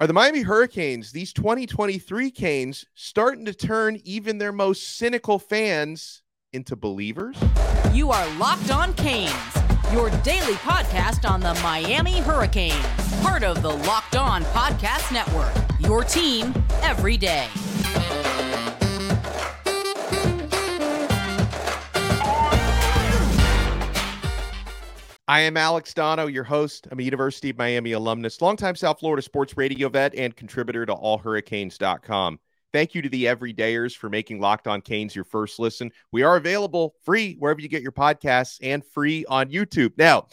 Are the Miami Hurricanes, these 2023 Canes, starting to turn even their most cynical fans into believers? You are Locked On Canes, your daily podcast on the Miami Hurricanes, part of the Locked On Podcast Network, your team every day. I am Alex Donno, your host. I'm a University of Miami alumnus, longtime South Florida sports radio vet, and contributor to allhurricanes.com. Thank you to the everydayers for making Locked On Canes your first listen. We are available free wherever you get your podcasts and free on YouTube. Now,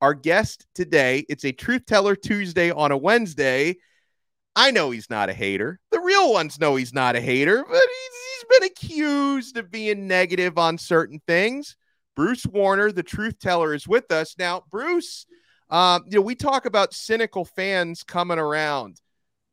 our guest today, it's a Truth Teller Tuesday on a Wednesday. I know he's not a hater. The real ones know he's not a hater, but he's, he's been accused of being negative on certain things. Bruce Warner, the truth teller, is with us. Now, Bruce, um, you know, we talk about cynical fans coming around.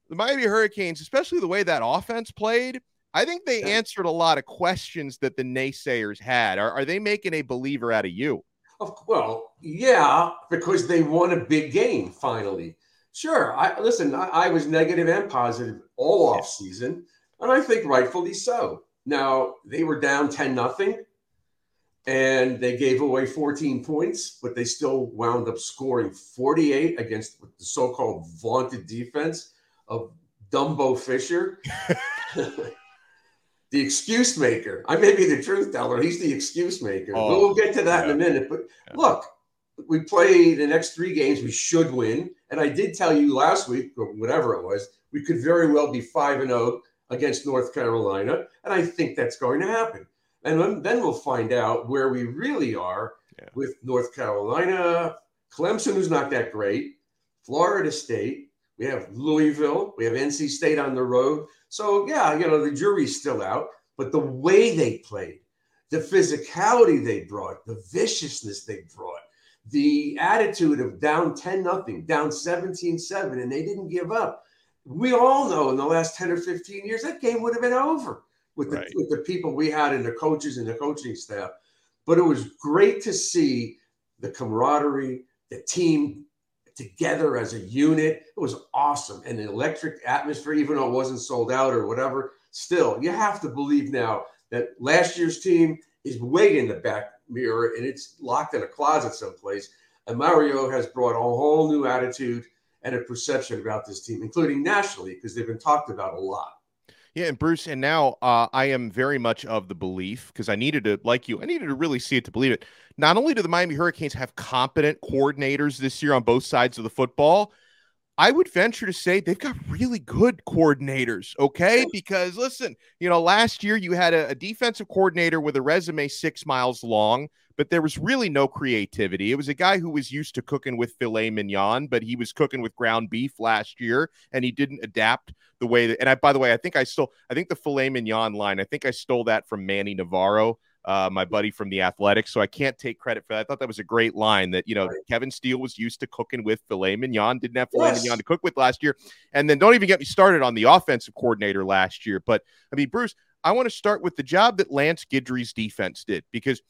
The Miami Hurricanes, especially the way that offense played, I think they answered a lot of questions that the naysayers had. Are, are they making a believer out of you? Of, Well, yeah, because they won a big game finally. Sure. I listen, I, I was negative and positive all off season, and I think rightfully so. Now they were down 10 nothing and they gave away 14 points, but they still wound up scoring 48 against the so-called vaunted defense of Dumbo Fisher. the excuse maker. I may be the truth teller. He's the excuse maker. Oh, we'll get to that yeah. in a minute. But yeah. look, we play the next three games. We should win. And I did tell you last week, or whatever it was, we could very well be 5 and 0 against North Carolina. And I think that's going to happen. And then we'll find out where we really are yeah. with North Carolina, Clemson, who's not that great, Florida State. We have Louisville. We have NC State on the road. So, yeah, you know, the jury's still out. But the way they played, the physicality they brought, the viciousness they brought, the attitude of down 10 nothing, down 17 7, and they didn't give up. We all know in the last 10 or 15 years that game would have been over with the, right. with the people we had and the coaches and the coaching staff. But it was great to see the camaraderie, the team together as a unit. It was awesome. And the electric atmosphere, even though it wasn't sold out or whatever, still, you have to believe now that last year's team is way in the back mirror and it's locked in a closet someplace. And Mario has brought a whole new attitude and a perception about this team, including nationally, because they've been talked about a lot. Yeah, and Bruce, and now uh, I am very much of the belief because I needed to, like you, I needed to really see it to believe it. Not only do the Miami Hurricanes have competent coordinators this year on both sides of the football, I would venture to say they've got really good coordinators. Okay, because listen, you know, last year you had a, a defensive coordinator with a resume six miles long but there was really no creativity. It was a guy who was used to cooking with filet mignon, but he was cooking with ground beef last year and he didn't adapt the way that. And I, by the way, I think I stole, I think the filet mignon line, I think I stole that from Manny Navarro. Uh, my buddy from the Athletics, so I can't take credit for that. I thought that was a great line. That you know, right. Kevin Steele was used to cooking with filet mignon, didn't have filet yes. mignon to cook with last year, and then don't even get me started on the offensive coordinator last year. But I mean, Bruce, I want to start with the job that Lance Guidry's defense did because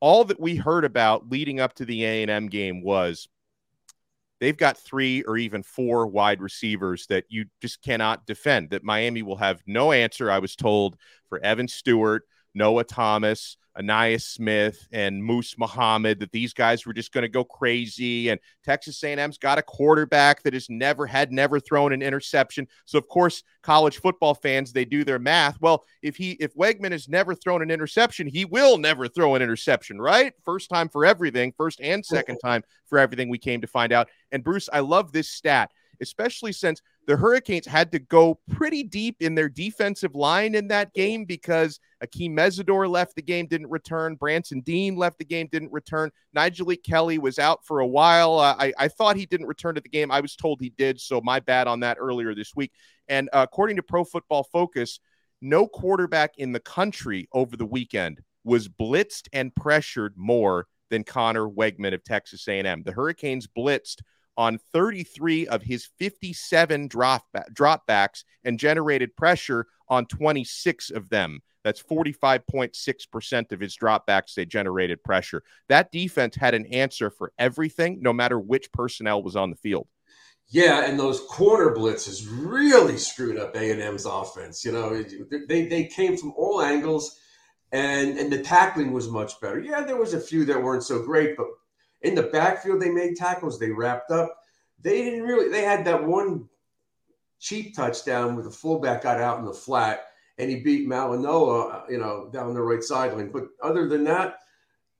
all that we heard about leading up to the A&M game was they've got three or even four wide receivers that you just cannot defend that Miami will have no answer. I was told for Evan Stewart, Noah Thomas, Ainias Smith and Moose Muhammad that these guys were just going to go crazy. And Texas A&M's got a quarterback that has never had never thrown an interception. So of course, college football fans they do their math. Well, if he if Weigman has never thrown an interception, he will never throw an interception, right? First time for everything, first and second mm-hmm. time for everything. We came to find out. And Bruce, I love this stat, especially since the Hurricanes had to go pretty deep in their defensive line in that game because Akeem Mesidor left the game, didn't return. Branson Deen left the game, didn't return. Nyjalik Kelly was out for a while. Uh, I, I thought he didn't return to the game. I was told he did, so my bad on that earlier this week. And uh, according to Pro Football Focus, no quarterback in the country over the weekend was blitzed and pressured more than Conner Weigman of Texas A&M. The Hurricanes blitzed – on 33 of his 57 drop dropbacks and generated pressure on 26 of them. That's 45.6% of his dropbacks they generated pressure. That defense had an answer for everything, no matter which personnel was on the field. Yeah, and those corner blitzes really screwed up A and M's offense. You know, they they came from all angles, and and the tackling was much better. Yeah, there was a few that weren't so great, but in the backfield they made tackles. They wrapped up. They didn't really. They had that one cheap touchdown where the fullback got out in the flat and he beat Mauigoa, uh, you know, down the right sideline. But other than that,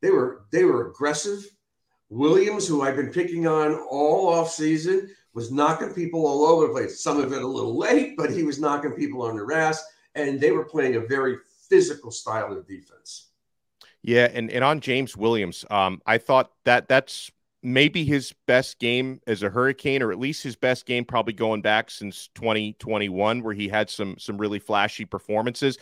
they were they were aggressive. Williams, who I've been picking on all off season, was knocking people all over the place. Some of it a little late, but he was knocking people on their ass, and they were playing a very physical style of defense. Yeah, and and on James Williams, um, I thought that that's maybe his best game as a Hurricane, or at least his best game probably going back since 2021, where he had some some really flashy performances.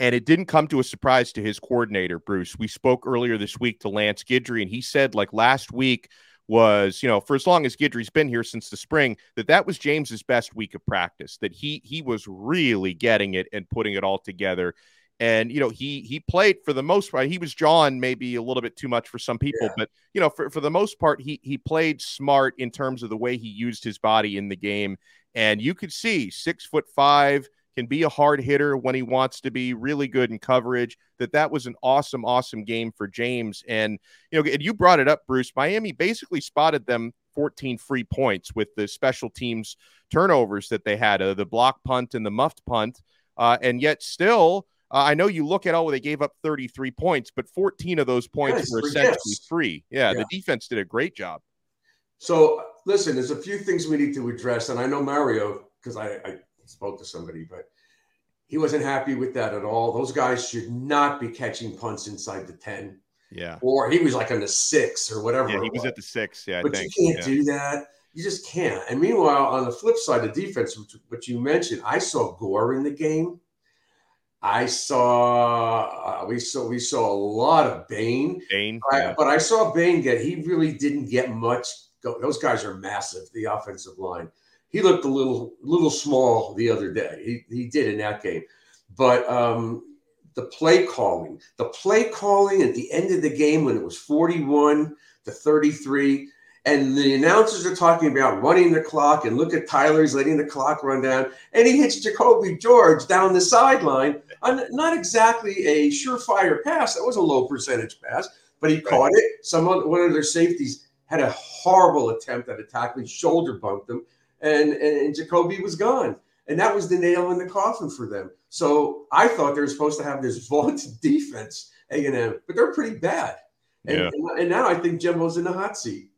And it didn't come to a surprise to his coordinator, Bruce. We spoke earlier this week to Lance Guidry, and he said, like last week was, you know, for as long as Guidry's been here since the spring, that that was James's best week of practice. That he he was really getting it and putting it all together. And you know, he he played for the most part. He was John maybe a little bit too much for some people, yeah. but you know, for, for the most part, he he played smart in terms of the way he used his body in the game. And you could see six foot five, can be a hard hitter when he wants to be really good in coverage that that was an awesome awesome game for James and you know and you brought it up Bruce Miami basically spotted them 14 free points with the special teams turnovers that they had uh, the block punt and the muffed punt uh, and yet still uh, I know you look at all oh, they gave up 33 points but 14 of those points yes, were essentially yes. free yeah, yeah the defense did a great job so listen there's a few things we need to address and I know Mario because I, I spoke to somebody, but he wasn't happy with that at all. Those guys should not be catching punts inside the 10. Yeah. Or he was like on the six or whatever. Yeah, he was, was, at the six. Yeah. But you can't yeah. do that. You just can't. And meanwhile, on the flip side of defense, which, which you mentioned, I saw Gore in the game. I saw uh, we saw we saw a lot of Bain. Bain, yeah. but I saw Bain get. He really didn't get much. Go, those guys are massive. The offensive line he looked a little little small the other day. He, he did in that game. But um, the play calling, the play calling at the end of the game when it was 41 to 33, and the announcers are talking about running the clock and look at Tyler's letting the clock run down, and he hits Jacoby George down the sideline. Not exactly a surefire pass. That was a low percentage pass, but he right. caught it. Some one of their safeties had a horrible attempt at a tackle. He shoulder bumped him and, and Jacoby was gone. And that was the nail in the coffin for them. So I thought they were supposed to have this vaunted defense, A&M, but they're pretty bad. And, yeah. and, and now I think Jimbo's in the hot seat.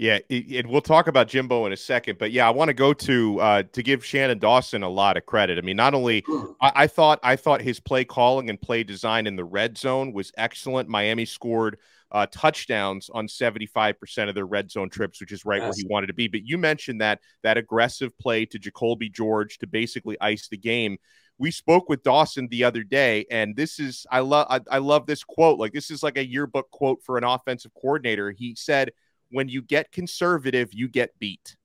Yeah, and we'll talk about Jimbo in a second, but yeah, I want to go to uh, to give Shannon Dawson a lot of credit. I mean, not only. I, I, thought I thought his play calling and play design in the red zone was excellent. Miami scored uh, touchdowns on 75% of their red zone trips, which is right yes. where he wanted to be. But you mentioned that that aggressive play to Jacoby George to basically ice the game. We spoke with Dawson the other day, and this is I love I, I love this quote. Like this is like a yearbook quote for an offensive coordinator. He said, "When you get conservative, you get beat."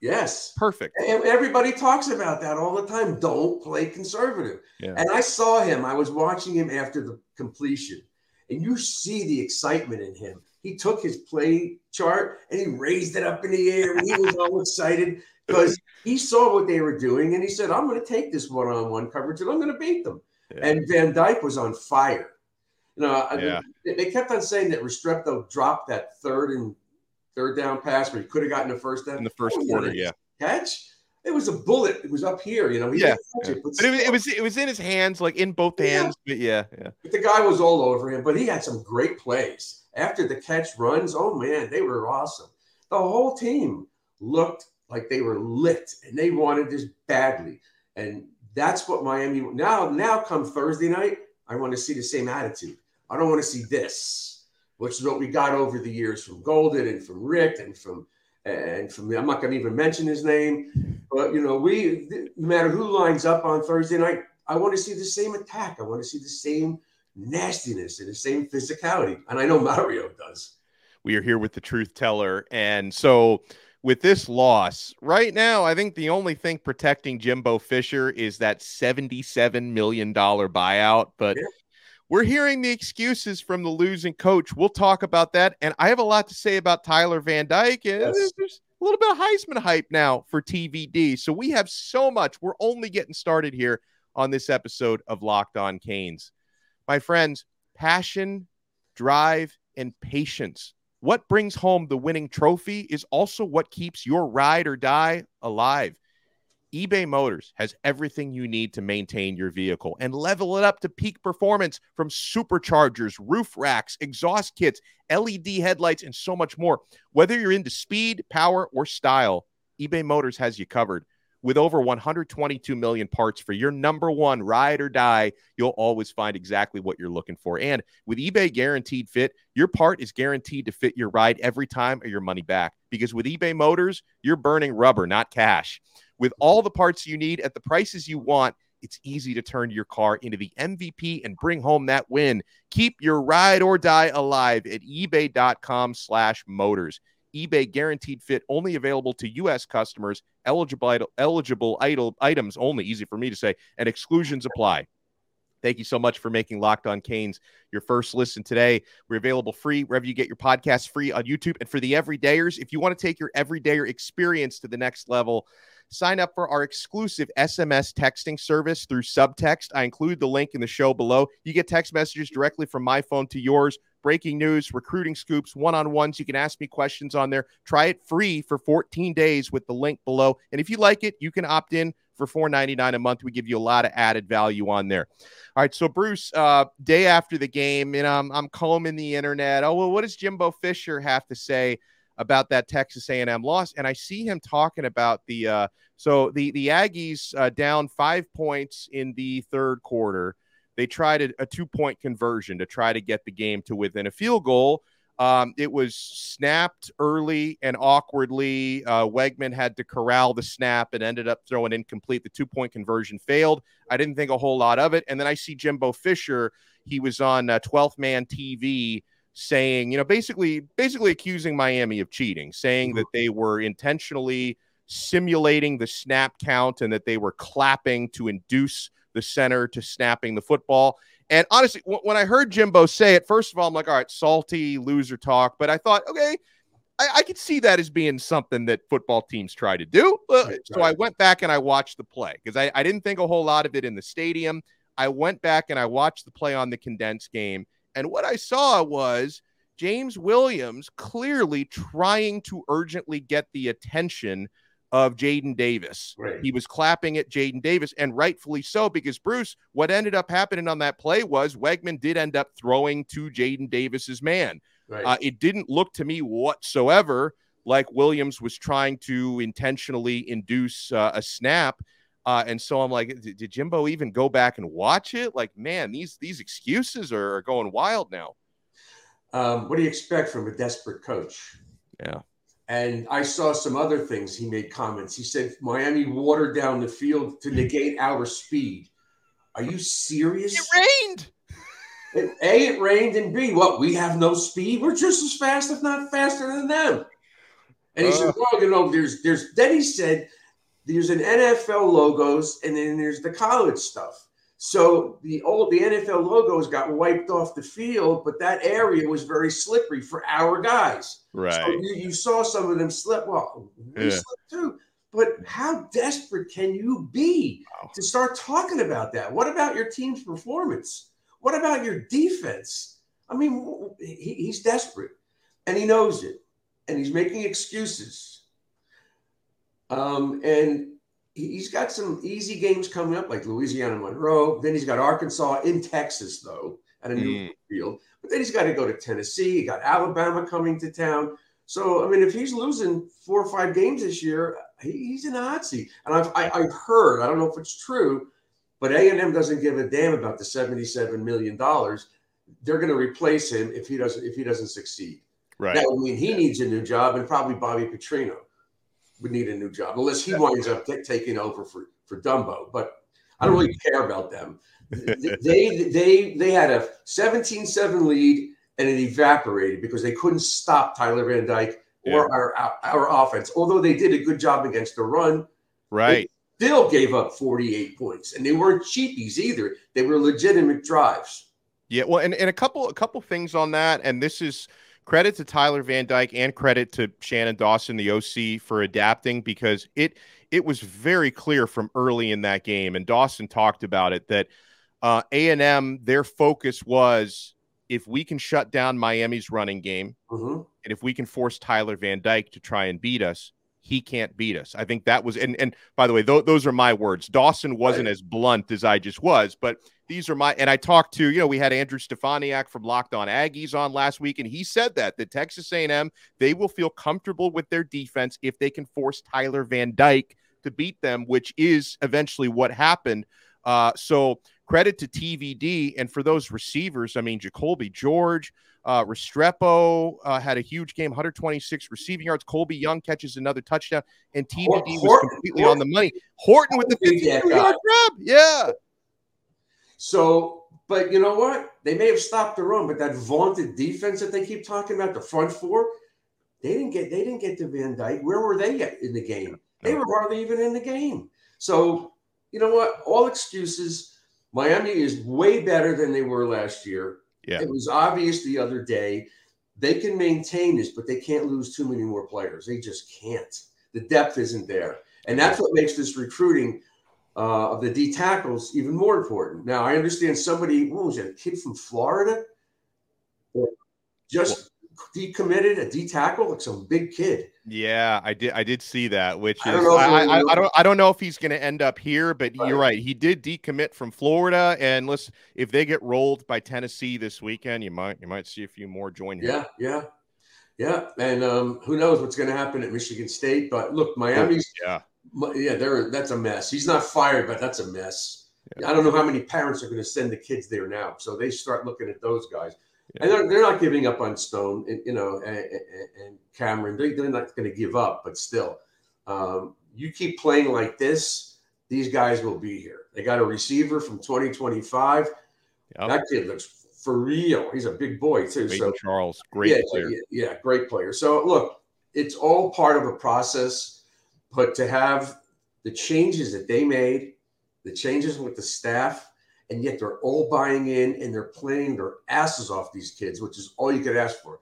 Yes. Perfect. Everybody talks about that all the time. Don't play conservative. Yeah. And I saw him. I was watching him after the completion and you see the excitement in him. He took his play chart and he raised it up in the air and he was all excited because he saw what they were doing and he said, I'm going to take this one on one coverage and I'm going to beat them. Yeah. And Van Dyke was on fire. You know, yeah. they kept on saying that Restrepo dropped that third and third down pass, where he could have gotten the first down in the first oh, quarter. Yeah, catch it was a bullet. It was up here, you know. He yeah, yeah. It, but, but it, was, it, was it was in his hands, like in both hands. Yeah. But yeah, yeah. But the guy was all over him, but he had some great plays after the catch runs. Oh man, they were awesome. The whole team looked like they were lit, and they wanted this badly. And that's what Miami now. Now, come Thursday night, I want to see the same attitude. I don't want to see this, which is what we got over the years from Golden and from Rick and from and from I'm not going to even mention his name, but you know, we no matter who lines up on Thursday night, I want to see the same attack. I want to see the same nastiness and the same physicality, and I know Mario does. We are here with the truth teller, and so with this loss right now, I think the only thing protecting Jimbo Fisher is that seventy-seven million dollar buyout, but. Yeah we're hearing the excuses from the losing coach. We'll talk about that. And I have a lot to say about Tyler Van Dyke. Yes. There's, a little bit of Heisman hype now for TVD. So we have so much. We're only getting started here on this episode of Locked On Canes. My friends, passion, drive, and patience. What brings home the winning trophy is also what keeps your ride or die alive eBay Motors has everything you need to maintain your vehicle and level it up to peak performance from superchargers, roof racks, exhaust kits, LED headlights, and so much more. Whether you're into speed, power, or style, eBay Motors has you covered. With over 122 million parts for your number one ride or die, you'll always find exactly what you're looking for. And with eBay Guaranteed Fit, your part is guaranteed to fit your ride every time or your money back. Because with eBay Motors, you're burning rubber, not cash. With all the parts you need at the prices you want, it's easy to turn your car into the MVP and bring home that win. Keep your ride or die alive at ebay.com slash motors. eBay guaranteed fit only available to U.S. customers, eligible, eligible idle, items only, easy for me to say, and exclusions apply. Thank you so much for making Locked On Canes your first listen today. We're available free wherever you get your podcasts free on YouTube. And for the everydayers, if you want to take your everydayer experience to the next level, Sign up for our exclusive SMS texting service through Subtext. I include the link in the show below. You get text messages directly from my phone to yours. Breaking news, recruiting scoops, one on ones. You can ask me questions on there. Try it free for 14 days with the link below. And if you like it, you can opt in for $4.99 a month. We give you a lot of added value on there. All right. So, Bruce, uh, day after the game, know, I'm, I'm combing the internet. Oh, well, what does Jimbo Fisher have to say? About that Texas A&M loss, and I see him talking about the uh, so the the Aggies uh, down five points in the third quarter. They tried a, a two point conversion to try to get the game to within a field goal. Um, it was snapped early and awkwardly. Uh, Weigman had to corral the snap and ended up throwing incomplete. The two point conversion failed. I didn't think a whole lot of it. And then I see Jimbo Fisher. He was on uh, 12th man TV saying, you know, basically, basically accusing Miami of cheating, saying mm-hmm. that they were intentionally simulating the snap count and that they were clapping to induce the center to snapping the football. And honestly, w- when I heard Jimbo say it, first of all, I'm like, all right, salty loser talk. But I thought, okay, I, I could see that as being something that football teams try to do. Uh, right, so right. I went back and I watched the play because I, I didn't think a whole lot of it in the stadium. I went back and I watched the play on the condensed game. And what I saw was James Williams clearly trying to urgently get the attention of Jaden Davis. Right. He was clapping at Jaden Davis, and rightfully so, because Bruce, what ended up happening on that play was Weigman did end up throwing to Jaden Davis's man. Right. Uh, it didn't look to me whatsoever like Williams was trying to intentionally induce uh, a snap. Uh, and so I'm like, did Jimbo even go back and watch it? Like, man, these these excuses are, are going wild now. Um, what do you expect from a desperate coach? Yeah. And I saw some other things. He made comments. He said Miami watered down the field to negate our speed. Are you serious? It rained. A, it rained, and B, what? We have no speed. We're just as fast, if not faster than them. And he uh. said, "Well, you know, there's, there's." Then he said, there's an NFL logos and then there's the college stuff. So the old the NFL logos got wiped off the field, but that area was very slippery for our guys. Right. So you, you saw some of them slip. Well, we yeah. slipped too. But how desperate can you be wow. to start talking about that? What about your team's performance? What about your defense? I mean, he, he's desperate and he knows it, and he's making excuses um, and he's got some easy games coming up, like Louisiana Monroe. Then he's got Arkansas in Texas, though, at a new mm. field. But then he's got to go to Tennessee. He got Alabama coming to town. So, I mean, if he's losing four or five games this year, he's in a hot seat. And I've, I, have i have heard, I don't know if it's true, but A&M doesn't give a damn about the $77 million. They're going to replace him if he doesn't if he doesn't succeed. Right. That would mean he needs a new job and probably Bobby Petrino would need a new job unless he winds up t- taking over for for Dumbo. But I don't mm-hmm. really care about them. they they they had a 17-7 lead and it evaporated because they couldn't stop Tyler Van Dyke or yeah. our, our, our offense. Although they did a good job against the run, right? Still gave up 48 points, and they weren't cheapies either. They were legitimate drives. Yeah, well, and, and a couple a couple things on that, and this is credit to Tyler Van Dyke and credit to Shannon Dawson, the OC, for adapting because it it was very clear from early in that game, and Dawson talked about it that uh, A and M their focus was if we can shut down Miami's running game, mm-hmm. and if we can force Tyler Van Dyke to try and beat us, he can't beat us. I think that was and and by the way, th- those are my words. Dawson wasn't right. as blunt as I just was, but these are my and I talked to you know we had Andrew Stefaniak from Locked On Aggies on last week, and he said that that Texas A&M they will feel comfortable with their defense if they can force Tyler Van Dyke to beat them, which is eventually what happened. Uh, so credit to TVD and for those receivers. I mean, Jacoby George, uh, Restrepo uh, had a huge game, 126 receiving yards. Colbie Young catches another touchdown, and TVD Horton, was completely Horton, on the money. Horton with the 52 yard grab. Yeah. So, but you know what? They may have stopped the run, but that vaunted defense that they keep talking about, the front four, they didn't get they didn't get to Van Dyke. Where were they in the game? They were hardly even in the game. So, you know what? All excuses. Miami is way better than they were last year. Yeah. It was obvious the other day. They can maintain this, but they can't lose too many more players. They just can't. The depth isn't there. And that's what makes this recruiting uh, of the D tackles even more important. Now, I understand somebody, what was it, a kid from Florida? Just decommitted a D tackle, like some big kid. Yeah, I did. I did see that, which is I don't, I, I, I, don't. I don't know if he's going to end up here, but right. you're right. He did decommit from Florida, and listen, if they get rolled by Tennessee this weekend, you might you might see a few more join. Yeah, yeah, yeah. And um, who knows what's going to happen at Michigan State? But look, Miami's yeah, yeah. They're that's a mess. He's not fired, but that's a mess. Yeah. I don't know how many parents are going to send the kids there now, so they start looking at those guys. And they're, they're not giving up on Stone, and, you know, and, and Cameron. They, are not going to give up, but still, um, you keep playing like this, these guys will be here. They got a receiver from 2025. Yep. That kid looks for real. He's a big boy too. so Charles, great yeah, player. Yeah, yeah, great player. So look, it's all part of a process, but to have the changes that they made, the changes with the staff, and yet they're all buying in and they're playing their asses off these kids, which is all you could ask for.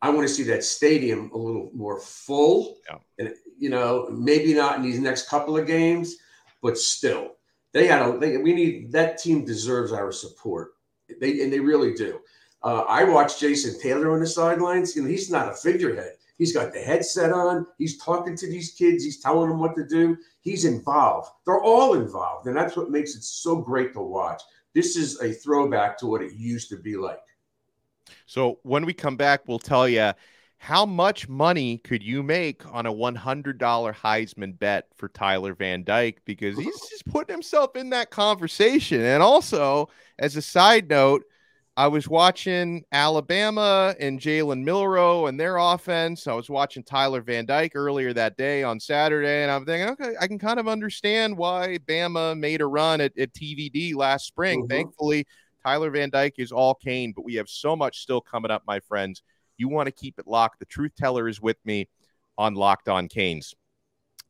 I want to see that stadium a little more full, yeah. and you know maybe not in these next couple of games, but still they had a. They, we need that team deserves our support. They and they really do. Uh, I watched Jason Taylor on the sidelines. You know he's not a figurehead. He's got the headset on. He's talking to these kids. He's telling them what to do. He's involved. They're all involved. And that's what makes it so great to watch. This is a throwback to what it used to be like. So when we come back, we'll tell you how much money could you make on a $100 Heisman bet for Tyler Van Dyke because he's just putting himself in that conversation. And also, as a side note, I was watching Alabama and Jalen Milroe and their offense. I was watching Tyler Van Dyke earlier that day on Saturday, and I'm thinking, okay, I can kind of understand why Bama made a run at, at TVD last spring. Mm-hmm. Thankfully, Tyler Van Dyke is all Cane, but we have so much still coming up, my friends. You want to keep it locked. The truth teller is with me on Locked On Canes.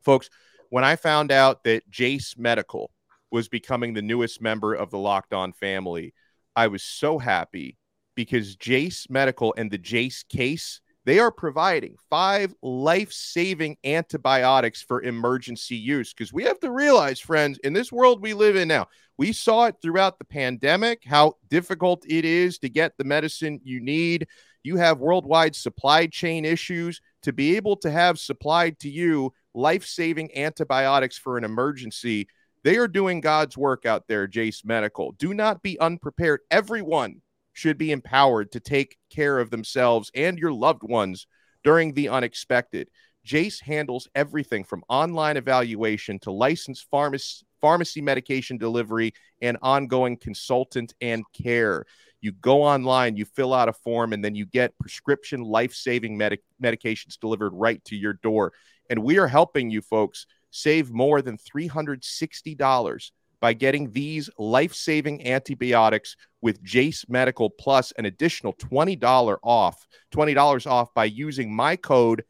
Folks, when I found out that Jase Medical was becoming the newest member of the Locked On family, I was so happy because Jase Medical and the Jase case, they are providing five life saving antibiotics for emergency use. Because we have to realize, friends, in this world we live in now, we saw it throughout the pandemic how difficult it is to get the medicine you need. You have worldwide supply chain issues. To be able to have supplied to you life saving antibiotics for an emergency they are doing God's work out there, Jase Medical. Do not be unprepared. Everyone should be empowered to take care of themselves and your loved ones during the unexpected. Jase handles everything from online evaluation to licensed pharmacy, pharmacy medication delivery and ongoing consultant and care. You go online, you fill out a form, and then you get prescription life saving medic- medications delivered right to your door. And we are helping you folks Save more than $360 by getting these life saving antibiotics with Jase Medical plus an additional $20 off, $20 off by using my code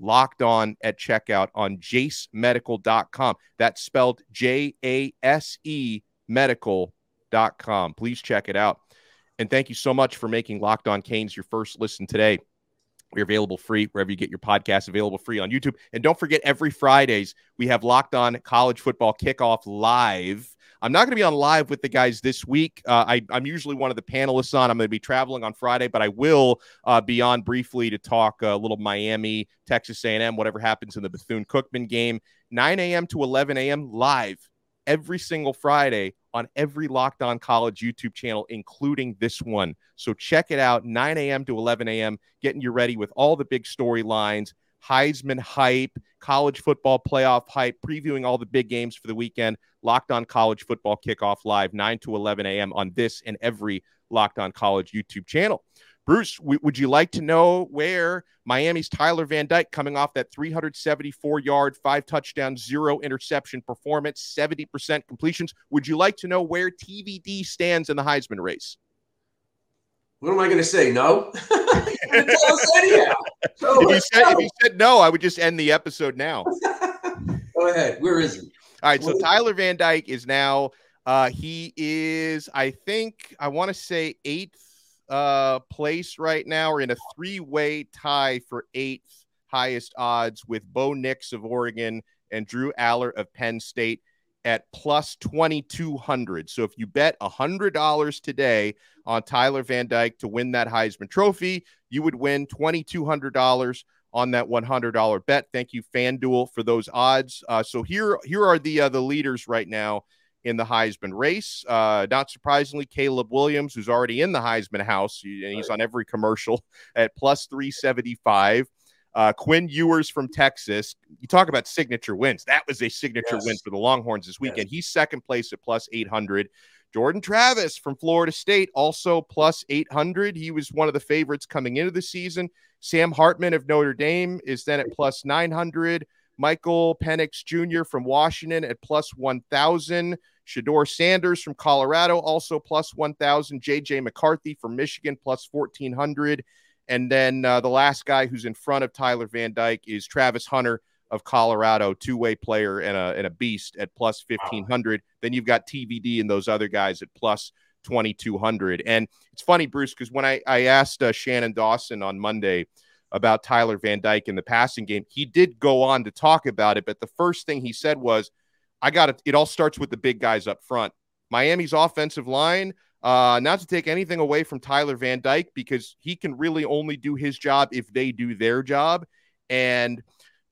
locked on at checkout on jasemedical.com. That's spelled J A S E medical.com. Please check it out. And thank you so much for making Locked On Canes your first listen today. We're available free wherever you get your podcasts, available free on YouTube. And don't forget, every Fridays, we have Locked On College Football Kickoff Live. I'm not going to be on live with the guys this week. Uh, I, am usually one of the panelists on. I'm going to be traveling on Friday, but I will uh, be on briefly to talk a little Miami, Texas A&M, whatever happens in the Bethune Cookman game. 9 a.m. to 11 a.m. live every single Friday on every Locked On College YouTube channel, including this one. So check it out, 9 a.m. to 11 a.m., getting you ready with all the big storylines, Heisman hype, college football playoff hype, previewing all the big games for the weekend. Locked On College Football Kickoff Live, 9 to 11 a.m. on this and every Locked On College YouTube channel. Bruce, w- would you like to know where Miami's Tyler Van Dyke, coming off that 374 yard, five touchdown, zero interception performance, 70% completions, would you like to know where TVD stands in the Heisman race? What am I going to say? No. anyhow. So if, you said, if you said no, I would just end the episode now. Go ahead. Where is he? All right. So Tyler Van Dyke is now. Uh, he is, I think, I want to say eighth uh, place right now. We're in a three way tie for eighth highest odds with Bo Nix of Oregon and Drew Allar of Penn State at plus 2200. So if you bet $100 today on Tyler Van Dyke to win that Heisman Trophy, you would win $2,200 on that $100 bet. Thank you, FanDuel, for those odds. Uh, so here, here are the uh, the leaders right now in the Heisman race. Uh, not surprisingly, Caleb Williams, who's already in the Heisman house, and he's on every commercial at plus 375. Uh, Quinn Ewers from Texas. You talk about signature wins. That was a signature yes. win for the Longhorns this weekend. Yes. He's second place at plus 800. Jordan Travis from Florida State, also plus 800. He was one of the favorites coming into the season. Sam Hartman of Notre Dame is then at plus 900. Michael Penix Jr. from Washington at plus 1,000. Shedeur Sanders from Colorado also plus 1,000. JJ McCarthy from Michigan plus 1,400. And then uh, the last guy who's in front of Tyler Van Dyke is Travis Hunter of Colorado, two way player and a, and a beast at plus 1,500. Wow. Then you've got TVD and those other guys at plus 2,200. And it's funny, Bruce, because when I, I asked uh, Shannon Dawson on Monday, about Tyler Van Dyke in the passing game. He did go on to talk about it, but the first thing he said was, I got it. It all starts with the big guys up front. Miami's offensive line, uh, not to take anything away from Tyler Van Dyke because he can really only do his job if they do their job. And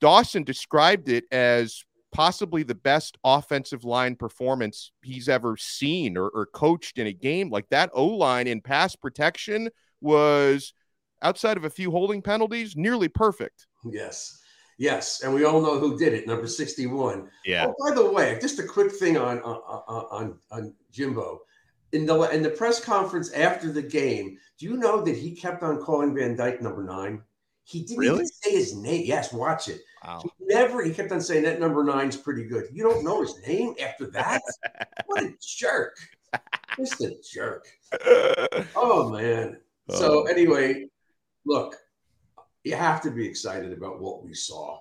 Dawson described it as possibly the best offensive line performance he's ever seen or, or coached in a game. Like that O line in pass protection was outside of a few holding penalties, nearly perfect. Yes. Yes, and we all know who did it, number 61. Yeah. Oh, by the way, just a quick thing on on on, on Jimbo. In the in the press conference after the game, do you know that he kept on calling Van Dyke number nine? He didn't really? even say his name. Yes, watch it. Wow. He never. He kept on saying that number nine's pretty good. You don't know his name after that? what a jerk! Just a jerk. Oh man. So oh. anyway, look, you have to be excited about what we saw.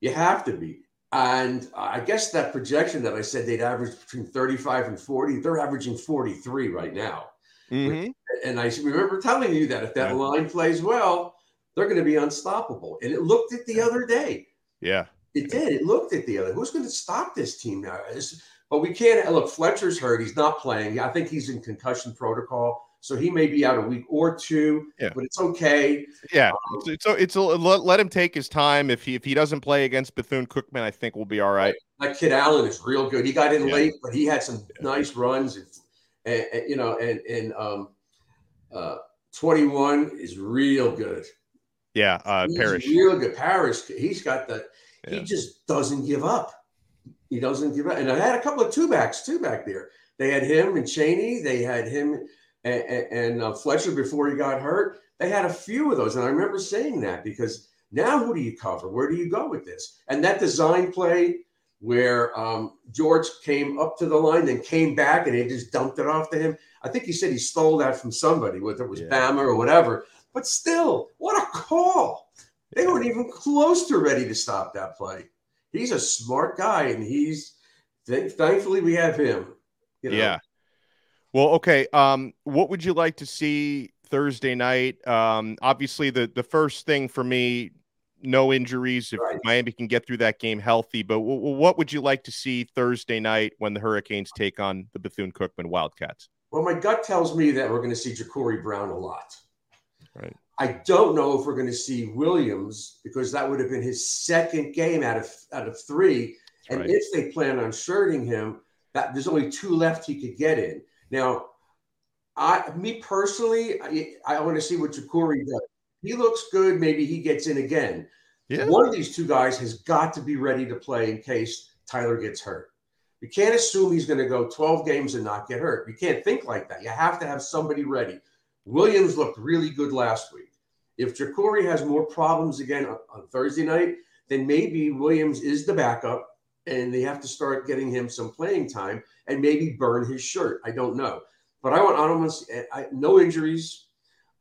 You have to be. And I guess that projection that I said they'd average between 35 and 40, they're averaging 43 right now. Mm-hmm. And I remember telling you that if that yeah. line plays well, they're going to be unstoppable. And it looked at the other day. Yeah. It did. It looked at the other. Who's going to stop this team now? It's, but we can't look. Fletcher's hurt. He's not playing. I think he's in concussion protocol. So he may be out a week or two, yeah. but it's okay. Yeah, um, it's, it's, it's a, let, let, him take his time. If he if he doesn't play against Bethune Cookman, I think we'll be all right. That kid Allen is real good. He got in yeah. late, but he had some yeah. nice runs. And, and, and, you know, and and um, uh, twenty one is real good. Yeah, uh, he's Parrish, real good. Parrish, he's got the. He just doesn't give up. He doesn't give up. And I had a couple of two backs too back there. They had him and Cheney. They had him and, and uh, Fletcher before he got hurt. They had a few of those, and I remember saying that because now who do you cover? Where do you go with this? And that design play where um, George came up to the line, then came back, and they just dumped it off to him. I think he said he stole that from somebody, whether it was yeah. Bama or whatever. But still, what a call! They weren't even close to ready to stop that play. He's a smart guy, and he's thankfully we have him. You know? Yeah, well, okay. Um, what would you like to see Thursday night. Um, obviously, the the first thing for me, no injuries. If right. Miami can get through that game healthy, but w- what would you like to see Thursday night when the Hurricanes take on the Bethune Cookman Wildcats? Well, my gut tells me that we're going to see Jacurri Brown a lot. Right. I don't know if we're going to see Williams because that would have been his second game out of out of three. And right. if they plan on shirting him, that there's only two left he could get in. Now, I me personally, I, I want to see what Jacurri does. He looks good. Maybe he gets in again. Yeah. One of these two guys has got to be ready to play in case Tyler gets hurt. You can't assume he's going to go 12 games and not get hurt. You can't think like that. You have to have somebody ready. Williams looked really good last week. If Jacurri has more problems again on, on Thursday night, then maybe Williams is the backup and they have to start getting him some playing time and maybe burn his shirt. I don't know. But I want, I don't want to see, I, no injuries,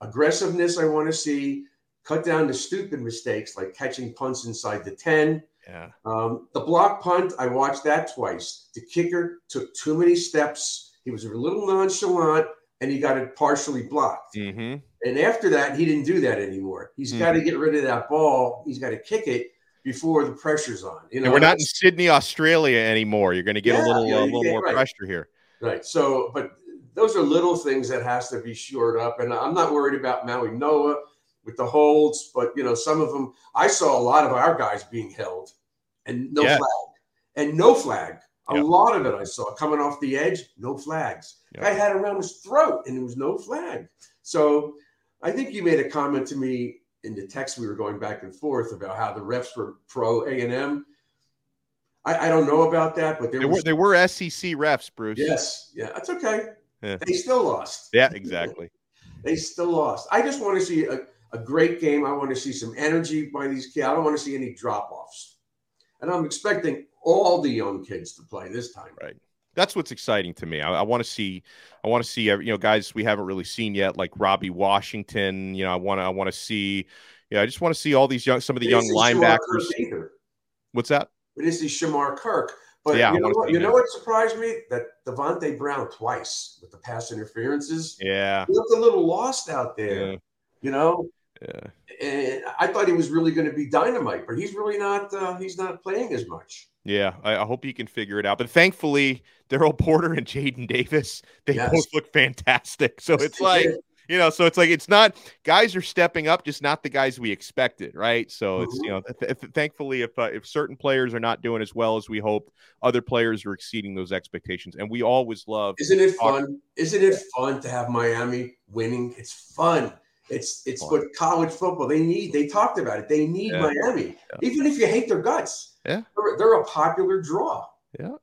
aggressiveness. I want to see cut down the stupid mistakes like catching punts inside the 10. Yeah. Um, the block punt, I watched that twice. The kicker took too many steps. He was a little nonchalant and he got it partially blocked. Mm-hmm. And after that, he didn't do that anymore. He's mm-hmm. got to get rid of that ball. He's got to kick it before the pressure's on. You know, and we're not in Sydney, Australia anymore. You're going to get yeah, a little, a uh, little more right. pressure here. Right. So, but those are little things that has to be shored up. And I'm not worried about Mauigoa with the holds, but you know, some of them I saw a lot of our guys being held and no yeah. flag and no flag. A lot of it I saw coming off the edge, no flags. I had around his throat and there was no flag. So I think you made a comment to me in the text we were going back and forth about how the refs were pro A and M. I, I don't know about that, but they were they were SEC refs, Bruce. Yes, yeah, that's okay. Yeah. They still lost. Yeah, exactly. they still lost. I just want to see a, a great game. I want to see some energy by these kids. I don't want to see any drop offs. And I'm expecting all the young kids to play this time. Right. That's what's exciting to me. I, I want to see, I want to see, you know, guys we haven't really seen yet, like Robbie Washington. You know, I want to, I want to see, yeah, I just want to see all these young, some of the young linebackers. What's that? We didn't see Shamar Kirk. But yeah, you know what? You know what surprised me? That Davonte Brown twice with the pass interferences. Yeah, he looked a little lost out there. Yeah. You know. Yeah. And I thought he was really going to be dynamite, but he's really not. Uh, he's not playing as much. Yeah, I, I, hope he can figure it out. But thankfully, Daryl Porter and Jaden Davis, they yes. both look fantastic. So yes, it's like, did you know, so it's like it's not guys are stepping up, just not the guys we expected, right? So mm-hmm. it's you know, th- th- thankfully, if uh, if certain players are not doing as well as we hoped, other players are exceeding those expectations, and we always love. Isn't it fun? Isn't it fun to have Miami winning? It's fun. It's it's fun. what college football they need. They talked about it. They need yeah. Miami, yeah. even if you hate their guts. Yeah, they're, they're a popular draw. Yeah.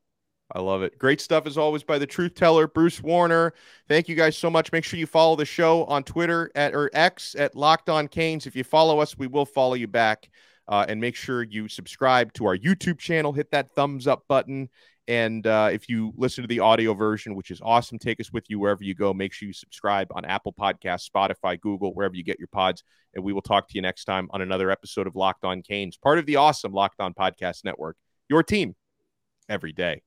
I love it. Great stuff as always by the truth teller, Bruce Warner. Thank you guys so much. Make sure you follow the show on Twitter at or X at Locked On Canes. If you follow us, we will follow you back. Uh, and make sure you subscribe to our YouTube channel. Hit that thumbs up button. And uh, if you listen to the audio version, which is awesome, take us with you wherever you go. Make sure you subscribe on Apple Podcasts, Spotify, Google, wherever you get your pods. And we will talk to you next time on another episode of Locked On Canes, part of the awesome Locked On Podcast Network. Your team every day.